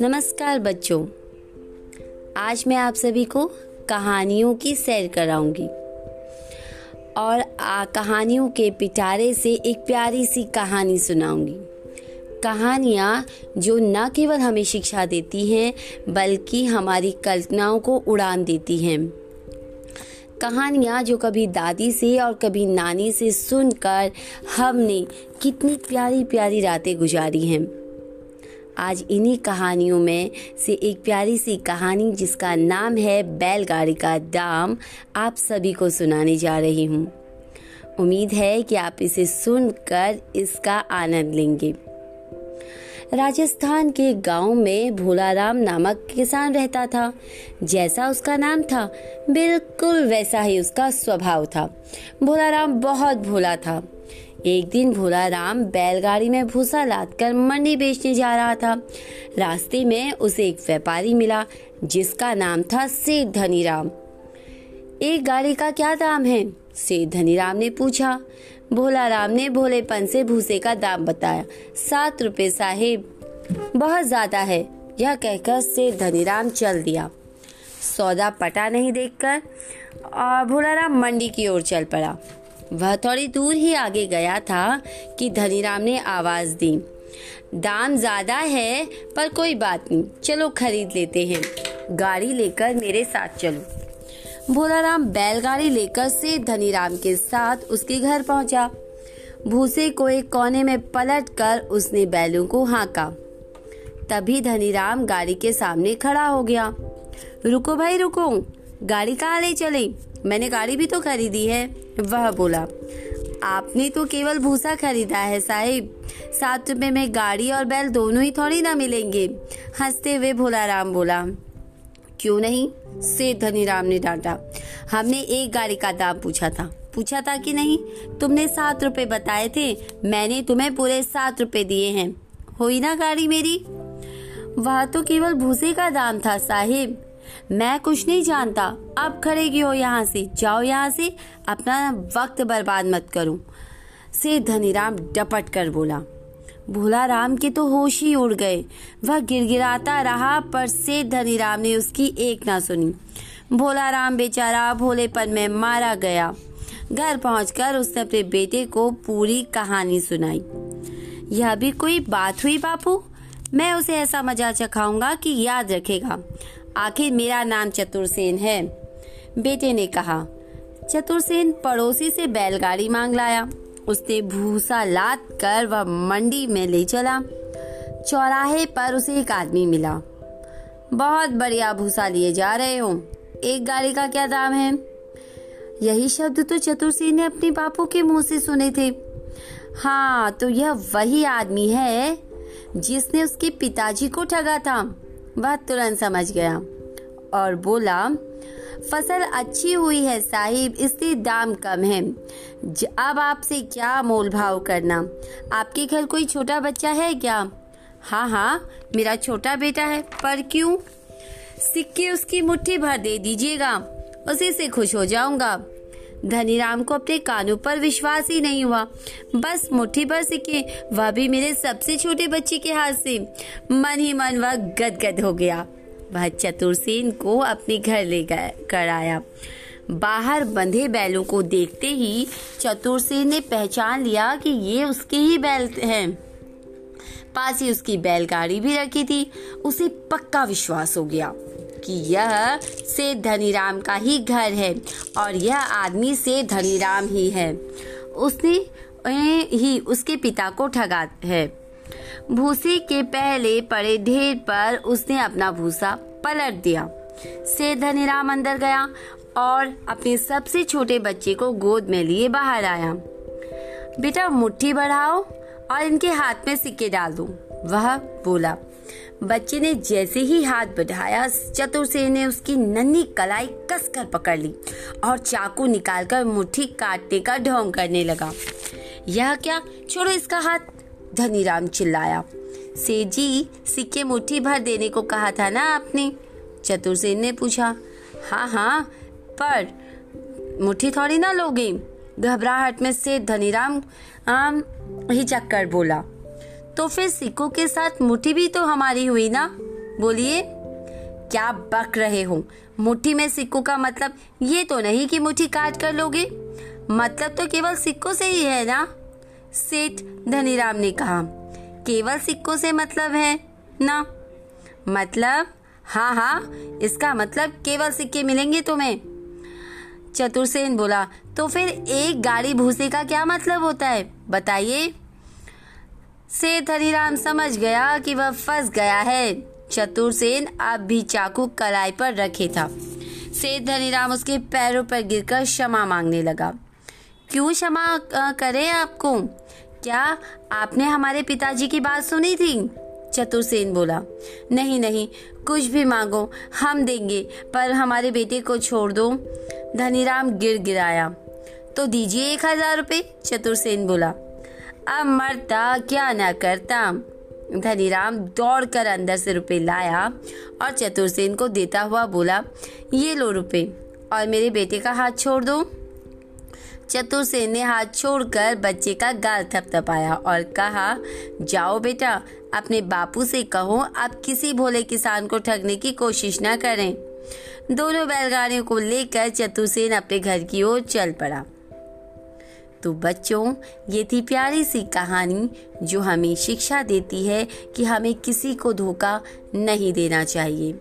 नमस्कार बच्चों। आज मैं आप सभी को कहानियों की सैर कराऊँगी। और आ, कहानियों के पिटारे से एक प्यारी सी कहानी सुनाऊँगी। कहानियाँ जो न केवल हमें शिक्षा देती हैं बल्कि हमारी कल्पनाओं को उड़ान देती हैं। कहानियाँ जो कभी दादी से और कभी नानी से सुनकर हमने कितनी प्यारी प्यारी रातें गुजारी हैं। आज इन्हीं कहानियों में से एक प्यारी सी कहानी जिसका नाम है बैलगाड़ी का दाम आप सभी को सुनाने जा रही हूँ। उम्मीद है कि आप इसे सुनकर इसका आनंद लेंगे। राजस्थान के गाँव में भोलाराम नामक किसान रहता था। जैसा उसका नाम था, बिल्कुल वैसा ही उसका स्वभाव था। भोलाराम बहुत भोला था। एक दिन भोला राम बैलगाड़ी में भूसा लाद कर मंडी बेचने जा रहा था। रास्ते में उसे एक व्यापारी मिला, जिसका नाम था सेठ धनीराम। एक गाड़ी का क्या दाम है? सेठ धनीराम ने पूछा। भोला राम ने भोलेपन से भूसे का दाम बताया। सात रुपए साहेब। बहुत ज़्यादा है, यह कहकर से धनीराम चल दिया। सौदा पटा नहीं देखकर, और भोला राम मंडी की ओर चल पड़ा। वह थोड़ी दूर ही आगे गया था कि धनीराम ने आवाज़ दी। दाम ज़्यादा है, पर कोई बात नहीं, चलो खरीद लेते हैं। गाड़ी लेकर मेरे साथ चलो। भोलाराम बैलगाड़ी लेकर से धनीराम के साथ उसके घर पहुँचा। भूसे को एक कोने में पलट कर उसने बैलों को हाँका। तभी धनीराम गाड़ी के सामने खड़ा हो गया। रुको भाई, रुको। गाड़ी कहाँ ले चले? मैंने गाड़ी भी तो खरीदी है, वह बोला। आपने तो केवल भूसा खरीदा है साहिब। रुपए में गाड़ी और बैल दोनों ही थोड़ी ना मिलेंगे, हँसते हुए भोला राम बोला। क्यों नहीं? से धनी राम ने डांटा। हमने एक गाड़ी का दाम पूछा था। पूछा था कि नहीं? तुमने सात रुपए बताए थे। मैंने तुम्हें पूरे सात रुपए दिए हैं। हुई ना गाड़ी मेरी? वह तो केवल भूसे का दाम था, साहिब। मैं कुछ नहीं जानता। अब खड़े क्यों यहाँ से? जाओ यहाँ से। अपना वक्त बर्बाद मत करो। से धनीराम डपट कर बोला। भोला राम के तो होश ही उड़ गए। वह गिड़गिड़ाता रहा, पर से धनीराम ने उसकी एक ना सुनी। भोला राम बेचारा भोलेपन में मारा गया। घर पहुंचकर उसने अपने बेटे को पूरी कहानी सुनाई। यह भी कोई बात हुई बापू? मैं उसे ऐसा मज़ा चखाऊँगा कि याद रखेगा। आखिर मेरा नाम चतुरसेन है। बेटे ने कहा, चतुरसेन पड़ोसी से बैलगाड़ी मांग लाया। उसने भूसा लाद कर वह मंडी में ले चला। चौराहे पर उसे एक आदमी मिला। बहुत बढ़िया भूसा लिए जा रहे हो। एक गाड़ी का क्या दाम है? यही शब्द तो चतुरसेन ने अपने बापू के मुँह से सुने थे। हाँ तो यह वही आदमी है जिसने उसके पिताजी को ठगा था। वह तुरंत समझ गया और बोला फ़सल अच्छी हुई है साहिब, इसलिए दाम कम है। अब आपसे क्या मोल भाव करना? आपके घर कोई छोटा बच्चा है क्या? हाँ हाँ मेरा छोटा बेटा है, पर क्यों? सिक्के उसकी मुट्ठी भर दे दीजिएगा, उसी से खुश हो जाऊँगा। धनीराम को अपने कानों पर विश्वास ही नहीं हुआ। बस मुट्ठी भर सिक्के, वह भी मेरे सबसे छोटे बच्चे के हाथ से। मन ही मन वह गदगद हो गया। वह चतुरसेन को अपने घर ले कर आया बाहर बंधे बैलों को देखते ही चतुरसेन ने पहचान लिया कि ये उसके ही बैल हैं। पास ही उसकी बैलगाड़ी भी रखी थी। उसे पक्का विश्वास हो गया कि यह से धनीराम का ही घर है और यह आदमी से धनीराम ही है। उसने ही उसके पिता को ठगा है। भूसी के पहले पड़े ढेर पर उसने अपना भूसा पलट दिया। से धनीराम अंदर गया और अपने सबसे छोटे बच्चे को गोद में लिए बाहर आया। बेटा, मुट्ठी बढ़ाओ और इनके हाथ में सिक्के डाल दो, वह बोला। बच्चे ने जैसे ही हाथ बढ़ाया, चतुर ने उसकी नन्ही कलाई कस कर पकड़ ली और चाकू निकालकर मुट्ठी काटने का ढोंग करने लगा। यह क्या? छोड़ो इसका हाथ। धनीराम चिल्लाया। सेठ जी सिक्के मुट्ठी भर देने को कहा था ना आपने? चतुरसेन ने पूछा। हाँ हाँ पर मुट्ठी थोड़ी ना लोगे? घबराहट में से धनीराम आम हिचक कर बोला। तो फिर सिक्कों के साथ मुट्ठी भी तो हमारी हुई ना? बोलिए, क्या बक रहे हो? मुट्ठी में सिक्कों का मतलब ये तो नहीं कि मुट्ठी काट कर लोगे? मतलब तो केवल सिक्कों से ही है ना? सेठ धनीराम ने कहा, केवल सिक्कों से मतलब है? ना। मतलब? हाँ हाँ इसका मतलब केवल सिक्के मिलेंगे तुम्हें। चतुरसेन बोला तो फिर एक गाड़ी भूसे का क्या मतलब होता है? बताइए। सेठ हरिराम समझ गया कि वह फंस गया है। चतुर्सेन अब भी चाकू कलाई पर रखे था। सेठ धनीराम उसके पैरों पर गिरकर क्षमा मांगने लगा। क्यों क्षमा करें आपको? क्या आपने हमारे पिताजी की बात सुनी थी? चतुर्सेन बोला, नहीं नहीं, कुछ भी मांगो, हम देंगे, पर हमारे बेटे को छोड़ दो। धनीराम गिर गिराया तो दीजिए एक हज़ार रुपये चतुर्सेन बोला, अब मरता क्या न करता? धनीराम दौड़कर अंदर से रुपए लाया और चतुर्सेन को देता हुआ बोला, ये लो रुपए और मेरे बेटे का हाथ छोड़ दो। चतुर्सेन ने हाथ छोड़कर बच्चे का गाल थपथपाया और कहा, जाओ बेटा, अपने बापू से कहो, आप किसी भोले किसान को ठगने की कोशिश न करें। दोनों बैलगाड़ियों को लेकर चतुर्सेन अपने घर की ओर चल पड़ा। तो बच्चों, ये थी प्यारी सी कहानी जो हमें शिक्षा देती है कि हमें किसी को धोखा नहीं देना चाहिए।